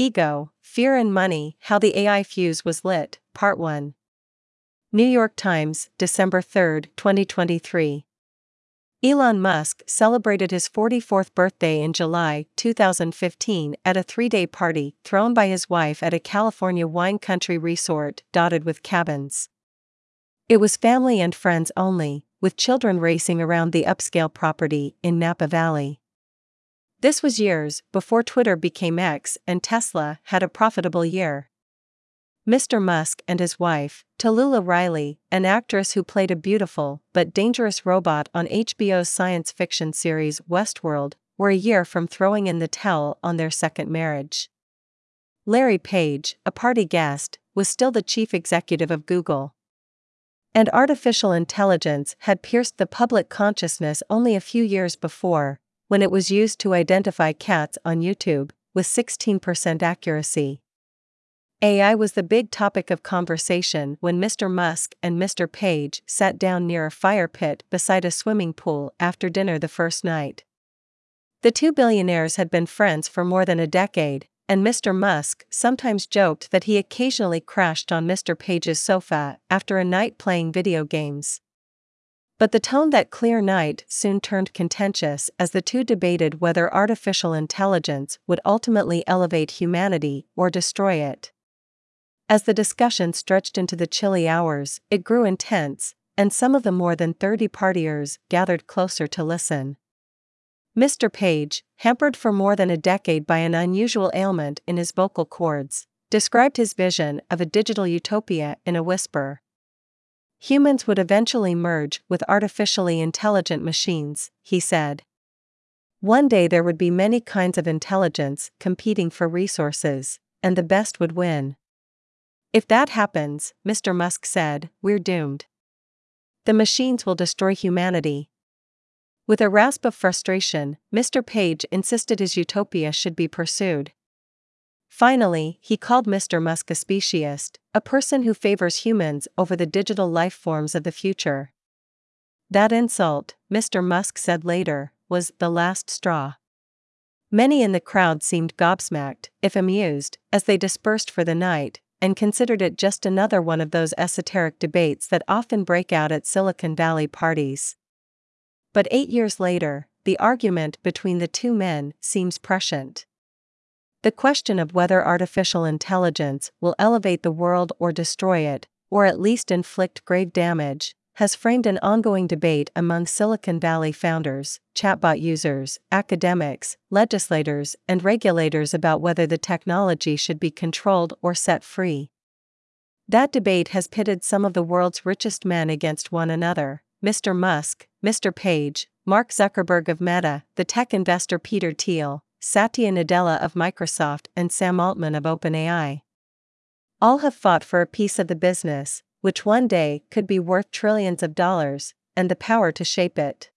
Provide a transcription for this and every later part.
Ego, Fear and Money How the AI Fuse Was Lit, Part 1. New York Times, December 3, 2023. Elon Musk celebrated his 44th birthday in July 2015 at a three day party thrown by his wife at a California wine country resort dotted with cabins. It was family and friends only, with children racing around the upscale property in Napa Valley. This was years before Twitter became X and Tesla had a profitable year. Mr. Musk and his wife, Talulah Riley, an actress who played a beautiful but dangerous robot on HBO's science fiction series Westworld, were a year from throwing in the towel on their second marriage. Larry Page, a party guest, was still the chief executive of Google. And artificial intelligence had pierced the public consciousness only a few years before, when it was used to identify cats on YouTube, with 16% accuracy. AI was the big topic of conversation when Mr. Musk and Mr. Page sat down near a fire pit beside a swimming pool after dinner the first night. The two billionaires had been friends for more than a decade, and Mr. Musk sometimes joked that he occasionally crashed on Mr. Page's sofa after a night playing video games. But the tone that clear night soon turned contentious as the two debated whether artificial intelligence would ultimately elevate humanity or destroy it. As the discussion stretched into the chilly hours, it grew intense, and some of the more than 30 partiers gathered closer to listen. Mr. Page, hampered for more than a decade by an unusual ailment in his vocal cords, described his vision of a digital utopia in a whisper. Humans would eventually merge with artificially intelligent machines, he said. One day there would be many kinds of intelligence competing for resources, and the best would win. If that happens, Mr. Musk said, we're doomed. The machines will destroy humanity. With a rasp of frustration, Mr. Page insisted his utopia should be pursued. Finally, he called Mr. Musk a speciesist, a person who favors humans over the digital life forms of the future. That insult, Mr. Musk said later, was the last straw. Many in the crowd seemed gobsmacked, if amused, as they dispersed for the night, and considered it just another one of those esoteric debates that often break out at Silicon Valley parties. But eight years later, the argument between the two men seems prescient. The question of whether artificial intelligence will elevate the world or destroy it, or at least inflict grave damage, has framed an ongoing debate among Silicon Valley founders, chatbot users, academics, legislators, and regulators about whether the technology should be controlled or set free. That debate has pitted some of the world's richest men against one another Mr. Musk, Mr. Page, Mark Zuckerberg of Meta, the tech investor Peter Thiel, Satya Nadella of Microsoft, and Sam Altman of OpenAI. All have fought for a piece of the business, which one day could be worth trillions of dollars, and the power to shape it.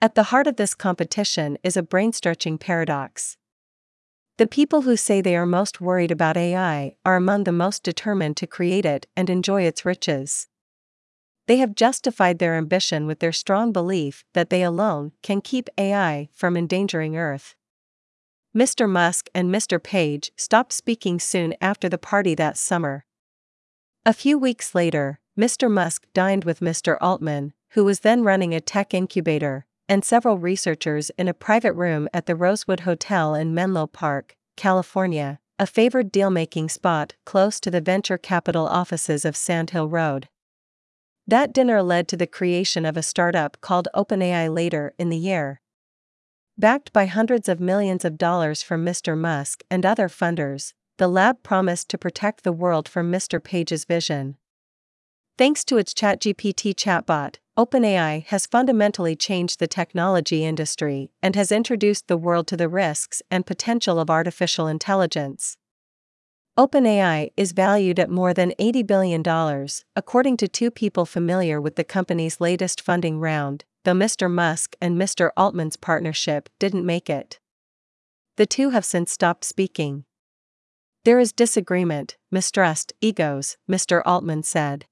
At the heart of this competition is a brain stretching paradox. The people who say they are most worried about AI are among the most determined to create it and enjoy its riches. They have justified their ambition with their strong belief that they alone can keep AI from endangering Earth. Mr. Musk and Mr. Page stopped speaking soon after the party that summer. A few weeks later, Mr. Musk dined with Mr. Altman, who was then running a tech incubator, and several researchers in a private room at the Rosewood Hotel in Menlo Park, California, a favored deal making spot close to the venture capital offices of Sandhill Road. That dinner led to the creation of a startup called OpenAI later in the year. Backed by hundreds of millions of dollars from Mr. Musk and other funders, the lab promised to protect the world from Mr. Page's vision. Thanks to its ChatGPT chatbot, OpenAI has fundamentally changed the technology industry and has introduced the world to the risks and potential of artificial intelligence. OpenAI is valued at more than $80 billion, according to two people familiar with the company's latest funding round, though Mr. Musk and Mr. Altman's partnership didn't make it. The two have since stopped speaking. There is disagreement, mistrust, egos, Mr. Altman said.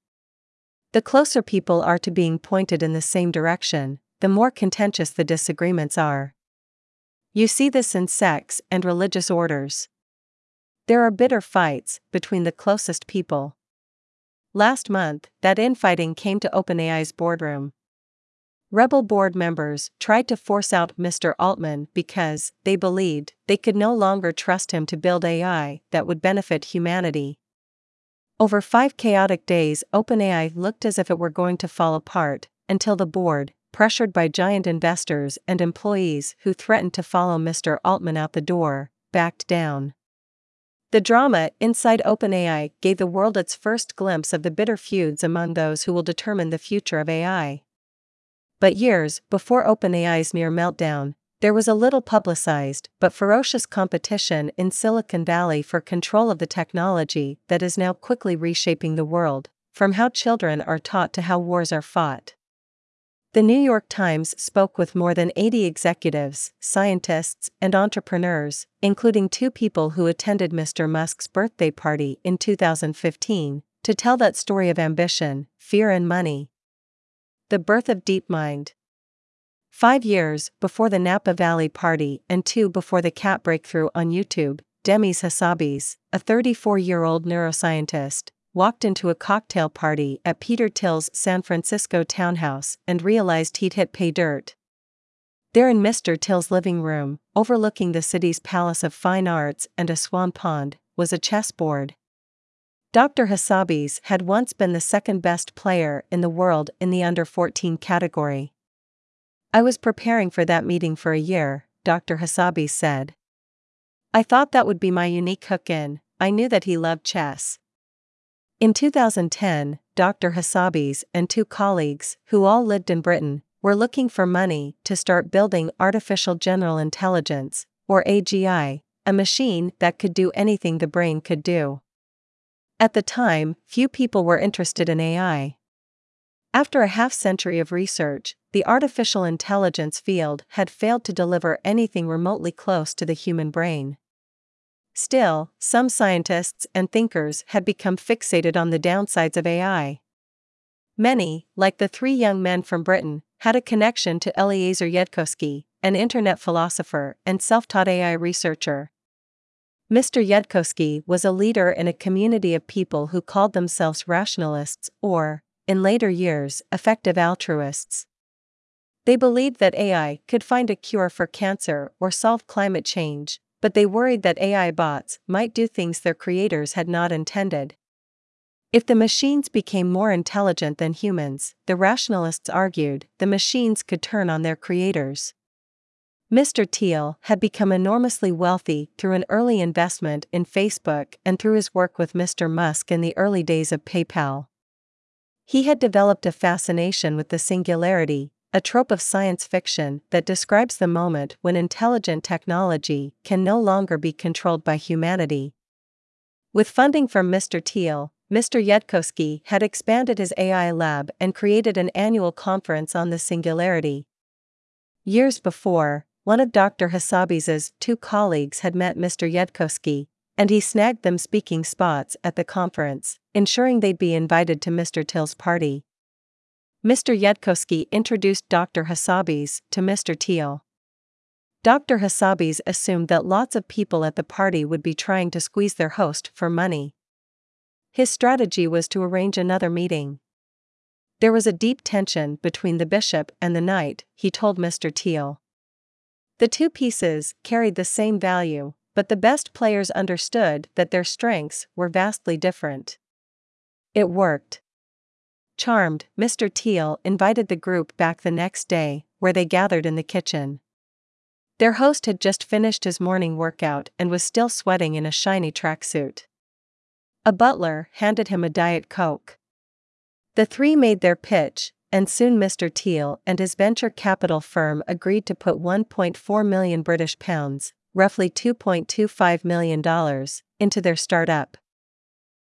The closer people are to being pointed in the same direction, the more contentious the disagreements are. You see this in sects and religious orders. There are bitter fights between the closest people. Last month, that infighting came to OpenAI's boardroom. Rebel board members tried to force out Mr. Altman because they believed they could no longer trust him to build AI that would benefit humanity. Over five chaotic days, OpenAI looked as if it were going to fall apart, until the board, pressured by giant investors and employees who threatened to follow Mr. Altman out the door, backed down. The drama inside OpenAI gave the world its first glimpse of the bitter feuds among those who will determine the future of AI. But years before OpenAI's near meltdown, there was a little publicized but ferocious competition in Silicon Valley for control of the technology that is now quickly reshaping the world, from how children are taught to how wars are fought. The New York Times spoke with more than 80 executives, scientists, and entrepreneurs, including two people who attended Mr. Musk's birthday party in 2015, to tell that story of ambition, fear, and money, the birth of DeepMind. Five years before the Napa Valley party and two before the cat breakthrough on YouTube, Demis Hassabis, a 34 year old neuroscientist, walked into a cocktail party at Peter Thiel's San Francisco townhouse and realized he'd hit pay dirt. There in Mr. Thiel's living room, overlooking the city's Palace of Fine Arts and a swan pond, was a chessboard. Dr. Hassabis had once been the second best player in the world in the under 14 category. I was preparing for that meeting for a year, Dr. Hassabis said. I thought that would be my unique hook in, I knew that he loved chess. In 2010, Dr. Hassabis and two colleagues, who all lived in Britain, were looking for money to start building Artificial General Intelligence, or AGI, a machine that could do anything the brain could do. At the time, few people were interested in AI. After a half century of research, the artificial intelligence field had failed to deliver anything remotely close to the human brain. Still, some scientists and thinkers had become fixated on the downsides of AI. Many, like the three young men from Britain, had a connection to Eliezer Yudkowsky, an internet philosopher and self taught AI researcher, Mr. Yudkowsky was a leader in a community of people who called themselves rationalists or, in later years, effective altruists. They believed that AI could find a cure for cancer or solve climate change, but they worried that AI bots might do things their creators had not intended. If the machines became more intelligent than humans, the rationalists argued, the machines could turn on their creators. Mr. Thiel had become enormously wealthy through an early investment in Facebook and through his work with Mr. Musk in the early days of PayPal. He had developed a fascination with the singularity, a trope of science fiction that describes the moment when intelligent technology can no longer be controlled by humanity. With funding from Mr. Thiel, Mr. Yudkowsky had expanded his AI lab and created an annual conference on the singularity. Years before, one of Dr. Hassabis's two colleagues had met Mr. Yudkowsky, and he snagged them speaking spots at the conference, ensuring they'd be invited to Mr. Thiel's party. Mr. Yudkowsky introduced Dr. Hassabis to Mr. Thiel. Dr. Hassabis assumed that lots of people at the party would be trying to squeeze their host for money. His strategy was to arrange another meeting. There was a deep tension between the bishop and the knight, he told Mr. Thiel. The two pieces carried the same value, but the best players understood that their strengths were vastly different. It worked. Charmed, Mr. Thiel invited the group back the next day, where they gathered in the kitchen. Their host had just finished his morning workout and was still sweating in a shiny tracksuit. A butler handed him a Diet Coke. The three made their pitch, and soon Mr. Thiel and his venture capital firm agreed to put 1.4 million British pounds, roughly $2.25 million, into their startup.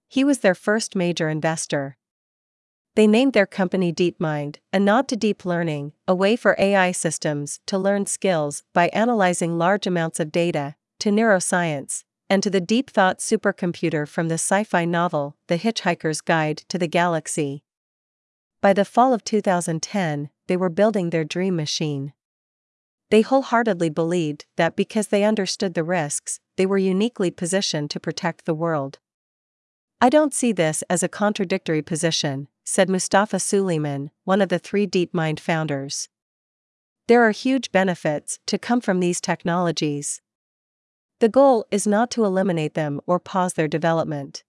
He was their first major investor. They named their company DeepMind, a nod to deep learning, a way for AI systems to learn skills by analyzing large amounts of data, to neuroscience, and to the deep thought supercomputer from the sci fi novel The Hitchhiker's Guide to the Galaxy. By the fall of 2010, they were building their dream machine. They wholeheartedly believed that because they understood the risks, they were uniquely positioned to protect the world. I don't see this as a contradictory position, said Mustafa Suleyman, one of the three DeepMind founders. There are huge benefits to come from these technologies. The goal is not to eliminate them or pause their development.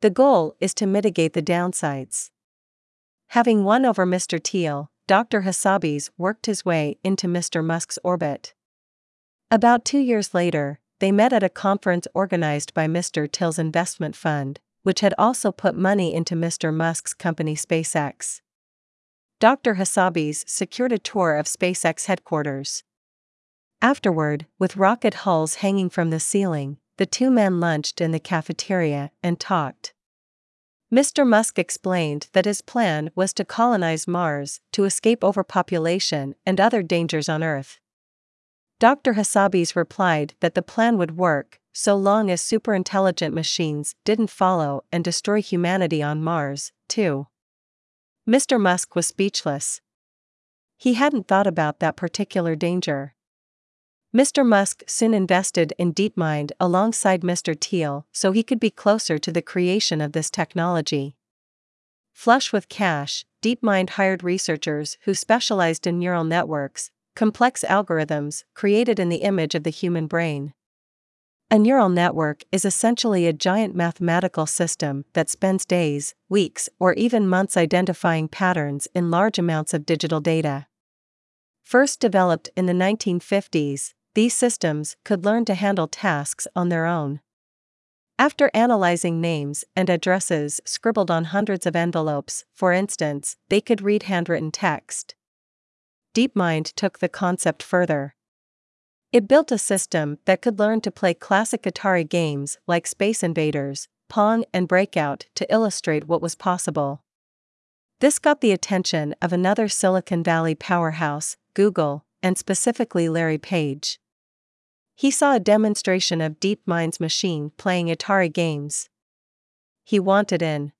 The goal is to mitigate the downsides. Having won over Mr. Thiel, Dr. Hassabis worked his way into Mr. Musk's orbit. About two years later, they met at a conference organized by Mr. Thiel's investment fund, which had also put money into Mr. Musk's company SpaceX. Dr. Hassabis secured a tour of SpaceX headquarters. Afterward, with rocket hulls hanging from the ceiling, the two men lunched in the cafeteria and talked. Mr. Musk explained that his plan was to colonize Mars to escape overpopulation and other dangers on Earth. Dr. Hassabis replied that the plan would work so long as superintelligent machines didn't follow and destroy humanity on Mars, too. Mr. Musk was speechless. He hadn't thought about that particular danger. Mr. Musk soon invested in DeepMind alongside Mr. Thiel so he could be closer to the creation of this technology. Flush with cash, DeepMind hired researchers who specialized in neural networks, complex algorithms created in the image of the human brain. A neural network is essentially a giant mathematical system that spends days, weeks, or even months identifying patterns in large amounts of digital data. First developed in the 1950s, these systems could learn to handle tasks on their own. After analyzing names and addresses scribbled on hundreds of envelopes, for instance, they could read handwritten text. DeepMind took the concept further. It built a system that could learn to play classic Atari games like Space Invaders, Pong, and Breakout to illustrate what was possible. This got the attention of another Silicon Valley powerhouse, Google, and specifically Larry Page. He saw a demonstration of DeepMind's machine playing Atari games. He wanted in.